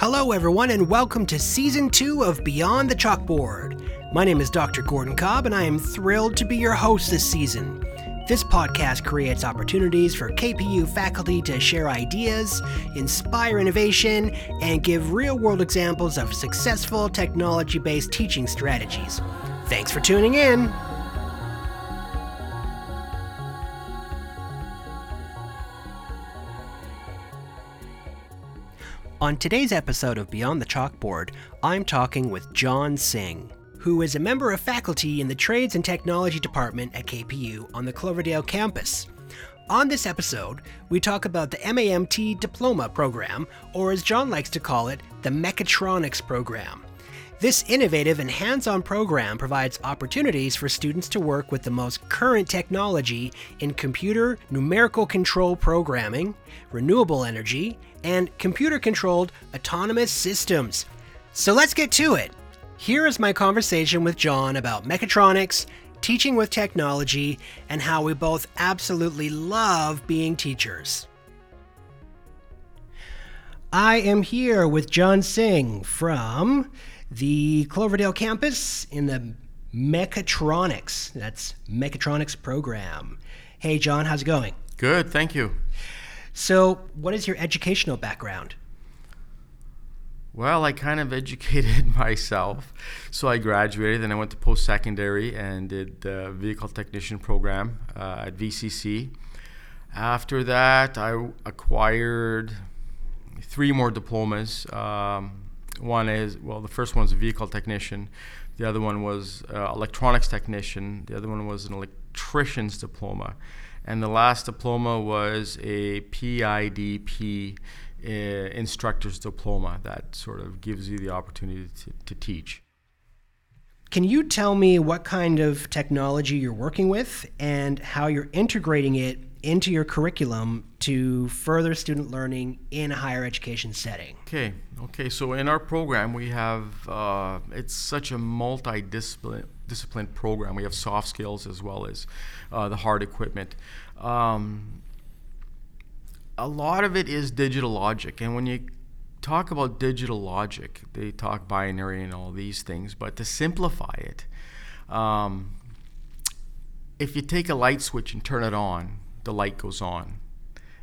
Hello, everyone, and welcome to Season 2 of Beyond the Chalkboard. My name is Dr. Gordon Cobb, and I am thrilled to be your host this season. This podcast creates opportunities for KPU faculty to share ideas, inspire innovation, and give real world examples of successful technology based teaching strategies. Thanks for tuning in. On today's episode of Beyond the Chalkboard, I'm talking with John Singh, who is a member of faculty in the Trades and Technology Department at KPU on the Cloverdale campus. On this episode, we talk about the MAMT Diploma Program, or as John likes to call it, the Mechatronics Program. This innovative and hands on program provides opportunities for students to work with the most current technology in computer numerical control programming, renewable energy, and computer controlled autonomous systems. So let's get to it. Here is my conversation with John about mechatronics, teaching with technology, and how we both absolutely love being teachers. I am here with John Singh from the Cloverdale campus in the mechatronics. That's mechatronics program. Hey, John, how's it going? Good, thank you. So, what is your educational background? Well, I kind of educated myself. So I graduated, then I went to post secondary and did the vehicle technician program uh, at VCC. After that, I acquired three more diplomas. Um, one is, well, the first one was a vehicle technician. The other one was uh, electronics technician. The other one was an electrician's diploma. And the last diploma was a PIDP uh, instructor's diploma that sort of gives you the opportunity to, to teach. Can you tell me what kind of technology you're working with and how you're integrating it into your curriculum to further student learning in a higher education setting? Okay, okay. So in our program, we have uh, it's such a multidiscipline discipline program. We have soft skills as well as uh, the hard equipment. Um, a lot of it is digital logic, and when you talk about digital logic, they talk binary and all these things. But to simplify it, um, if you take a light switch and turn it on, the light goes on.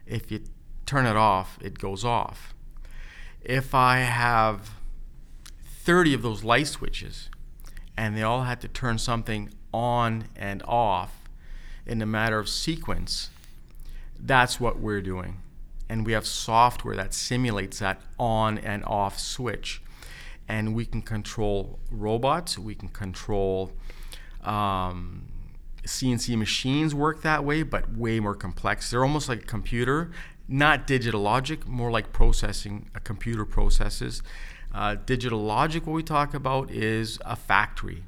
If you turn it off, it goes off. If I have 30 of those light switches and they all had to turn something on and off in a matter of sequence, that's what we're doing. And we have software that simulates that on and off switch. And we can control robots, we can control um, CNC machines work that way, but way more complex. They're almost like a computer, not digital logic, more like processing a computer processes. Uh, digital logic, what we talk about, is a factory.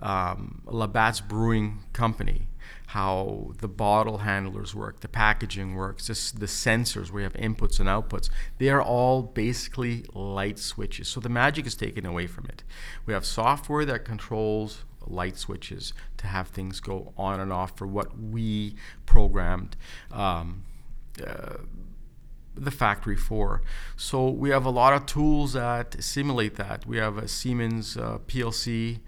Um, Labatt's Brewing Company, how the bottle handlers work, the packaging works, the sensors you have inputs and outputs. They are all basically light switches. So the magic is taken away from it. We have software that controls light switches to have things go on and off for what we programmed um, uh, the factory for. So we have a lot of tools that simulate that. We have a Siemens uh, PLC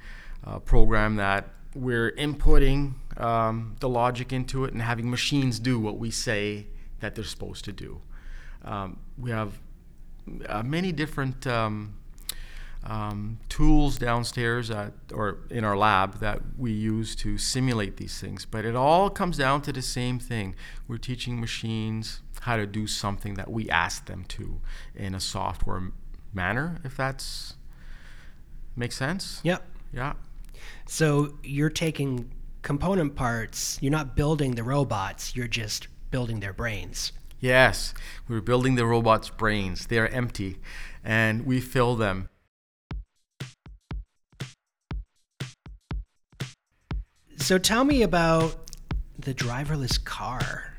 uh, program that we're inputting um, the logic into it and having machines do what we say that they're supposed to do. Um, we have uh, many different um, tools downstairs at, or in our lab that we use to simulate these things. But it all comes down to the same thing. We're teaching machines how to do something that we ask them to in a software manner, if that's makes sense. Yep. Yeah. So you're taking component parts, you're not building the robots, you're just building their brains. Yes, we're building the robots' brains. They are empty, and we fill them So tell me about the driverless car.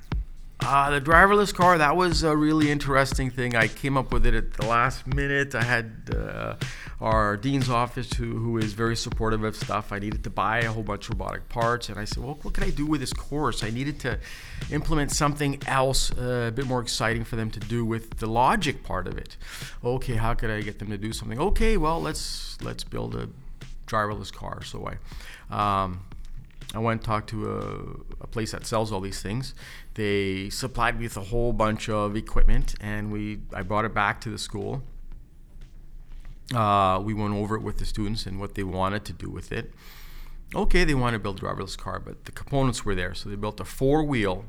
Uh, the driverless car, that was a really interesting thing. I came up with it at the last minute. I had uh, our dean's office, who, who is very supportive of stuff. I needed to buy a whole bunch of robotic parts, and I said, well, what can I do with this course? I needed to implement something else uh, a bit more exciting for them to do with the logic part of it. Okay, how could I get them to do something? Okay, well, let's let's build a driverless car. So I. Um, I went and talked to a, a, place that sells all these things. They supplied me with a whole bunch of equipment, and we I brought it back to the school uh, we went over it with the students and what they wanted to do with it. Okay, they wanted to build a driverless car, but the components were there. So they built a four wheel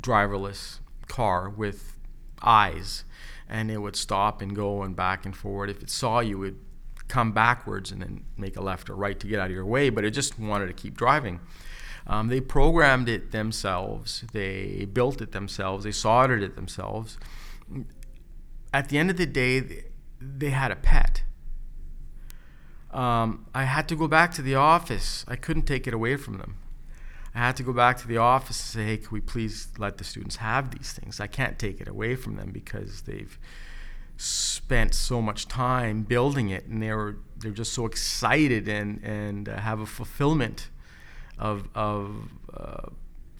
driverless car with eyes, and it would stop and go and back and forward. If it saw you, it come backwards and then make a left or right to get out of your way, but it just wanted to keep driving. Um, they programmed it themselves, they built it themselves, they soldered it themselves. At the end of the day, they had a pet. Um, I had to go back to the office. I couldn't take it away from them. I had to go back to the office and say, hey, can we please let the students have these things? I can't take it away from them because they've spent so much time building it and they're, they're just so excited and, and uh, have a fulfillment of, of uh,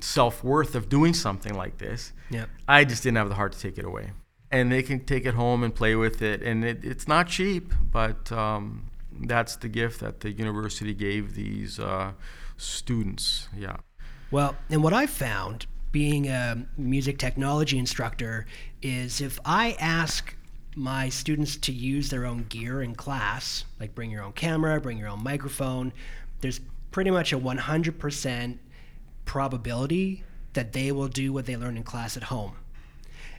self worth of doing something like this. Yep. I just didn't have the heart to take it away and they can take it home and play with it. And it, it's not cheap, but um, that's the gift that the university gave these uh, students. Yeah. Well, and what I found being a music technology instructor is if I ask my students to use their own gear in class, like bring your own camera, bring your own microphone, there's pretty much a 100% probability that they will do what they learn in class at home.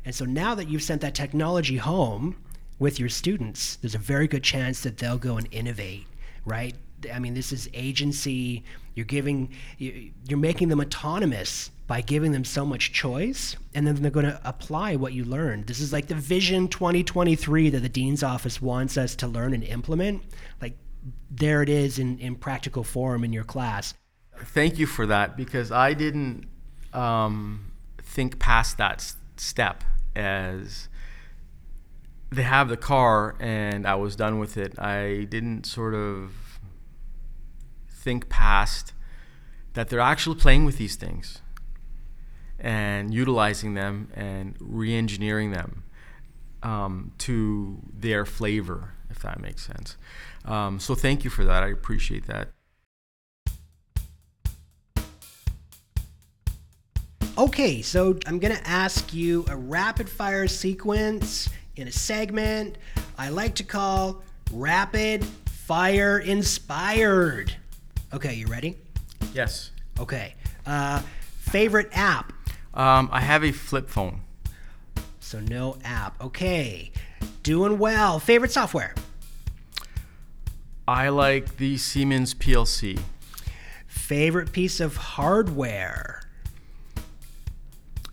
And so now that you've sent that technology home with your students, there's a very good chance that they'll go and innovate, right? I mean, this is agency. You're giving, you're making them autonomous by giving them so much choice, and then they're going to apply what you learned. This is like the Vision 2023 that the dean's office wants us to learn and implement. Like, there it is in, in practical form in your class. Thank you for that because I didn't um, think past that step as they have the car and I was done with it. I didn't sort of think past that they're actually playing with these things and utilizing them and re-engineering them um, to their flavor, if that makes sense. Um, so thank you for that. I appreciate that. Okay, so I'm gonna ask you a rapid fire sequence in a segment I like to call Rapid Fire Inspired. Okay, you ready? Yes. Okay. Uh, favorite app? Um, I have a flip phone. So no app. Okay. Doing well. Favorite software? I like the Siemens PLC. Favorite piece of hardware?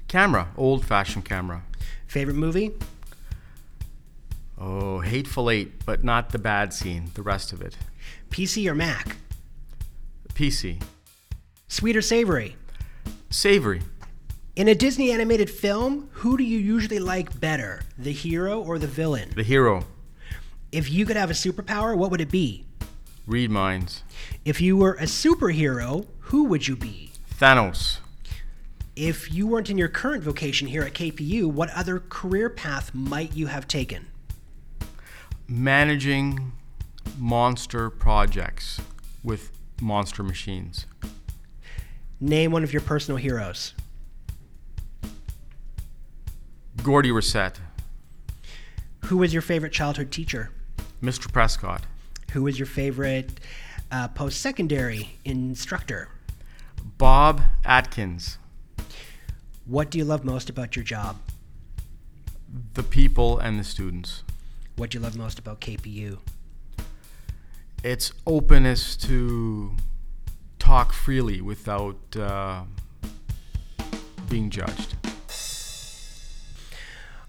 Camera, old fashioned camera. Favorite movie? Oh, Hateful Eight, but not the bad scene, the rest of it. PC or Mac? PC. Sweet or savory? Savory. In a Disney animated film, who do you usually like better, the hero or the villain? The hero. If you could have a superpower, what would it be? Read minds. If you were a superhero, who would you be? Thanos if you weren't in your current vocation here at KPU, what other career path might you have taken? Managing monster projects with monster machines. Name one of your personal heroes. Gordy Reset. Who was your favorite childhood teacher? Mr. Prescott. Who was your favorite uh, post secondary instructor? Bob Atkins. What do you love most about your job? The people and the students. What do you love most about KPU? Its openness to talk freely without uh, being judged.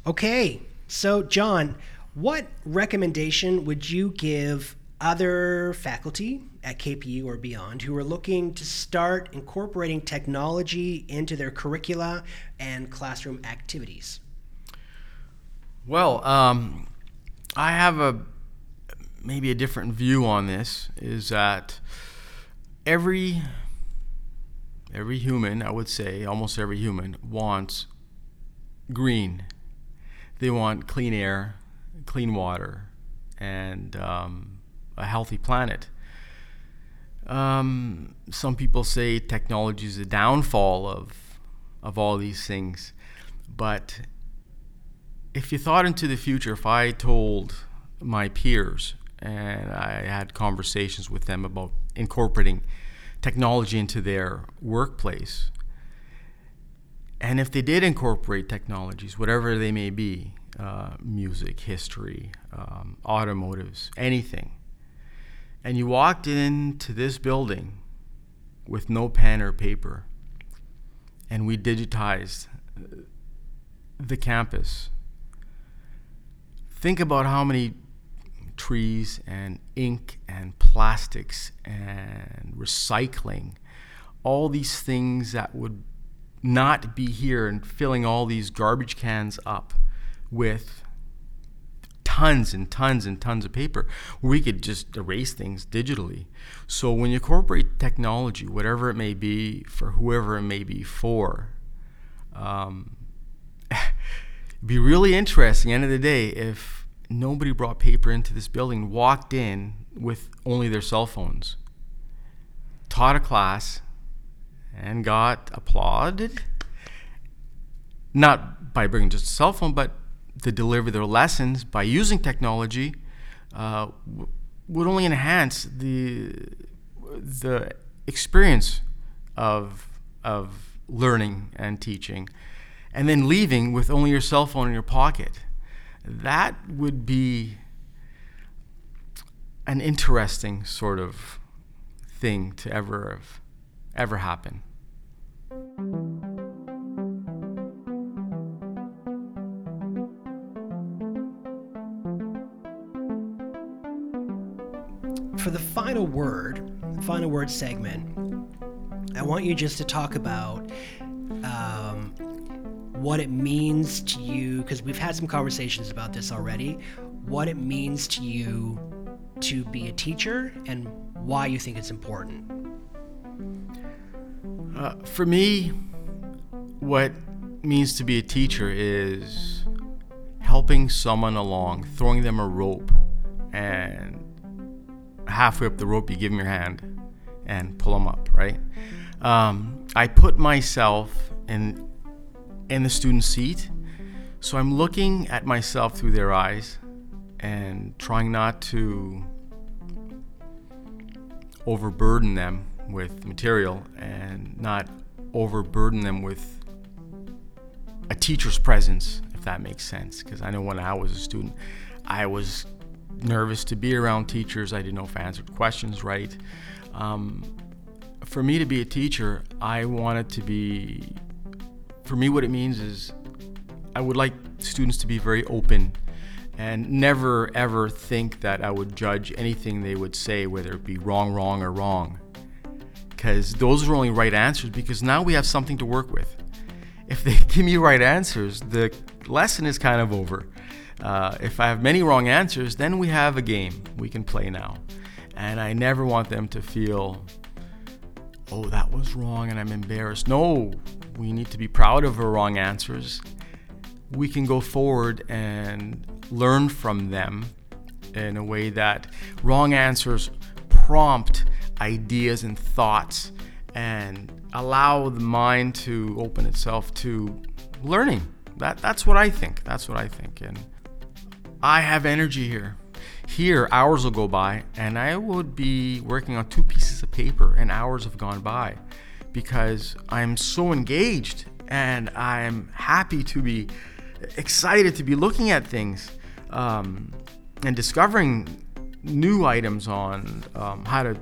Okay, so John, what recommendation would you give other faculty at KPU or beyond who are looking to start incorporating technology into their curricula and classroom activities? Well, um, I have a maybe a different view on this is that every every human, I would say, almost every human wants green. They want clean air, clean water, and um, a healthy planet. Um, some people say technology is a downfall of of all these things, but if you thought into the future, if I told my peers and I had conversations with them about incorporating technology into their workplace, and if they did incorporate technologies, whatever they may be, uh, music, history, um, automotives, anything, and you walked into this building with no pen or paper, and we digitized the campus, think about how many trees and ink and plastics and recycling, all these things that would not be here and filling all these garbage cans up with tons and tons and tons of paper we could just erase things digitally. So when you incorporate technology whatever it may be for whoever it may be for um, be really interesting end of the day if nobody brought paper into this building walked in with only their cell phones taught a class and got applauded not by bringing just a cell phone but to deliver their lessons by using technology uh, would only enhance the the experience of of learning and teaching, and then leaving with only your cell phone in your pocket. That would be an interesting sort of thing to ever ever happen. for the final word, final word segment, I want you just to talk about um, what it means to you, because we've had some conversations about this already, what it means to you to be a teacher and why you think it's important. Uh, for me, what means to be a teacher is helping someone along, throwing them a rope, and halfway up the rope, you give them your hand and pull them up, right? Um, I put myself in in the student seat, so I'm looking at myself through their eyes and trying not to overburden them with material and not overburden them with a teacher's presence, if that makes sense. Because I know when I was a student, I was nervous to be around teachers. I didn't know if I answered questions right. Um, for me to be a teacher, I wanted to be, for me, what it means is I would like students to be very open and never ever think that I would judge anything they would say, whether it be wrong, wrong, or wrong. Because those are only right answers, because now we have something to work with. If they give me right answers, the lesson is kind of over. Uh, if I have many wrong answers, then we have a game we can play now. And I never want them to feel, oh, that was wrong and I'm embarrassed. No, we need to be proud of our wrong answers. We can go forward and learn from them in a way that wrong answers prompt ideas and thoughts and allow the mind to open itself to learning. That, that's what I think. That's what I think. And I have energy here. Here, hours will go by, and I would be working on two pieces of paper, and hours have gone by because I'm so engaged and I'm happy to be excited to be looking at things um, and discovering new items on um, how to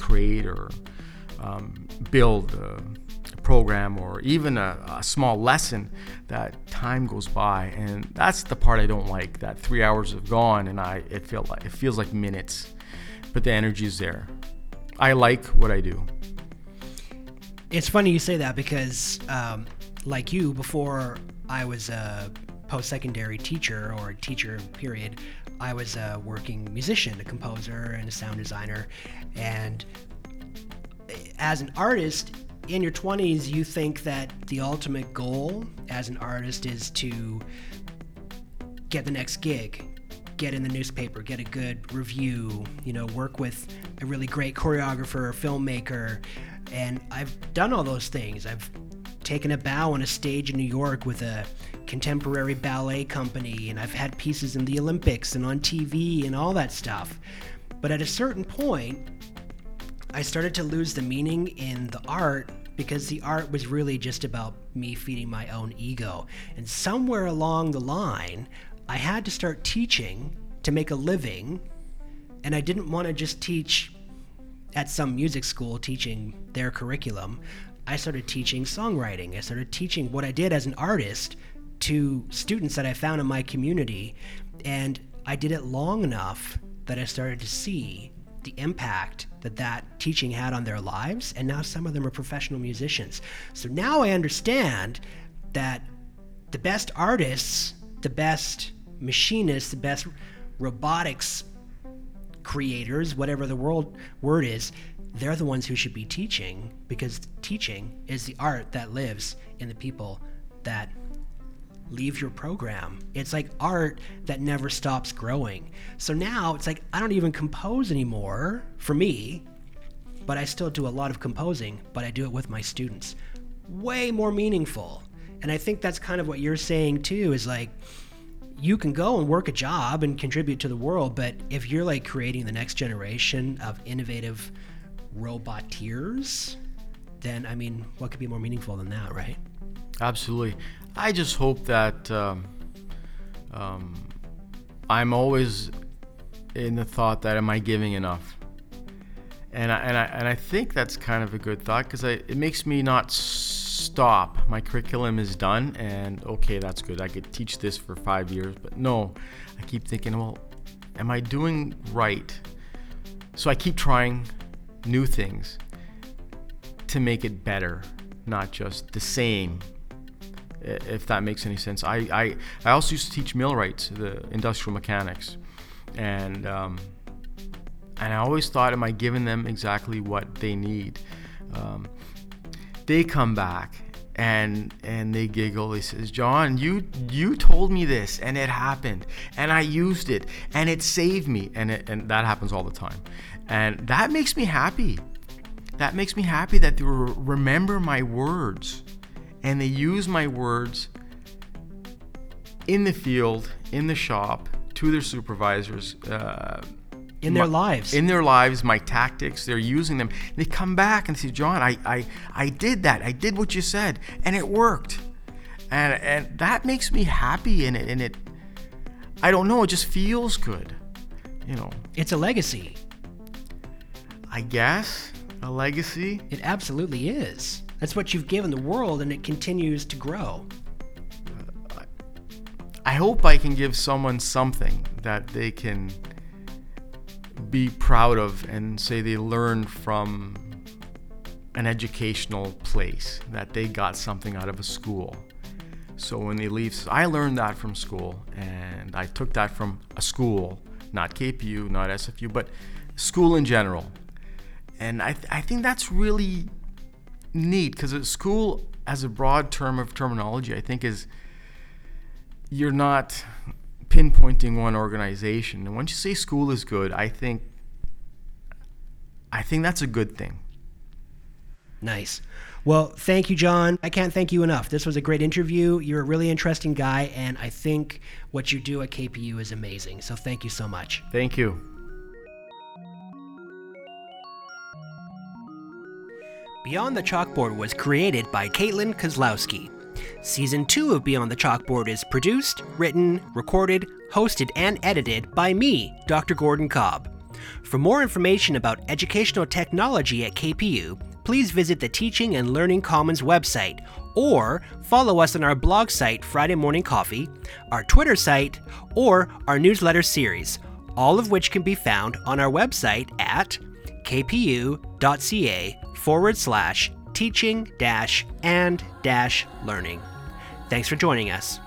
create or um, build a program or even a, a, small lesson, that time goes by, and that's the part I don't like. That three hours have gone, and I it feel like it feels like minutes, but the energy is there. I like what I do. It's funny you say that because, um, like you, before I was a post secondary teacher or teacher, period, I was a working musician, a composer, and a sound designer. And as an artist, in your 20s, you think that the ultimate goal as an artist is to get the next gig, get in the newspaper, get a good review, you know, work with a really great choreographer or filmmaker. And I've done all those things. I've taken a bow on a stage in New York with a contemporary ballet company, and I've had pieces in the Olympics and on TV and all that stuff. But at a certain point, I started to lose the meaning in the art because the art was really just about me feeding my own ego. And somewhere along the line, I had to start teaching to make a living, and I didn't want to just teach at some music school teaching their curriculum. I started teaching songwriting. I started teaching what I did as an artist to students that I found in my community. And I did it long enough that I started to see the impact that that teaching had on their lives. And now some of them are professional musicians. So now I understand that the best artists, the best machinists, the best robotics creators, whatever the world word is, they're the ones who should be teaching because teaching is the art that lives in the people that leave your program. It's like art that never stops growing. So now it's like I don't even compose anymore for me, but I still do a lot of composing, but I do it with my students. Way more meaningful. And I think that's kind of what you're saying too is like you can go and work a job and contribute to the world, but if you're like creating the next generation of innovative roboteers, then I mean, what could be more meaningful than that, right? Absolutely. I just hope that um, um, I'm always in the thought that am I giving enough? And I, and I, and I think that's kind of a good thought because it makes me not stop. My curriculum is done, and okay, that's good. I could teach this for five years, but no, I keep thinking, well, am I doing right? So I keep trying new things to make it better, not just the same. If that makes any sense. I, I, I also used to teach millwrights, the industrial mechanics, and um, and I always thought, am I giving them exactly what they need? Um, they come back and and they giggle they says john you you told me this and it happened and i used it and it saved me and it, and that happens all the time and that makes me happy that makes me happy that they remember my words and they use my words in the field in the shop to their supervisors uh, in their my, lives. In their lives, my tactics, they're using them. They come back and say, John, I, I, I did that. I did what you said, and it worked. And, and that makes me happy in it. And it, I don't know, it just feels good. You know, it's a legacy. I guess a legacy. It absolutely is. That's what you've given the world, and it continues to grow. I hope I can give someone something that they can be proud of and say they learned from an educational place, that they got something out of a school. So when they leave, I learned that from school, and I took that from a school, not KPU, not SFU, but school in general. And I, th- I think that's really neat because school, as a broad term of terminology, I think is you're not pinpointing one organization. And once you say school is good, I think I think that's a good thing. Nice. Well, thank you, John. I can't thank you enough. This was a great interview. You're a really interesting guy, and I think what you do at KPU is amazing. So thank you so much. Thank you. Beyond the Chalkboard was created by Caitlin Kozlowski. Season 2 of Beyond the Chalkboard is produced, written, recorded, hosted, and edited by me, Dr. Gordon Cobb. For more information about educational technology at KPU, please visit the Teaching and Learning Commons website or follow us on our blog site, Friday Morning Coffee, our Twitter site, or our newsletter series, all of which can be found on our website at kpu.ca forward slash teaching dash and dash learning. Thanks for joining us.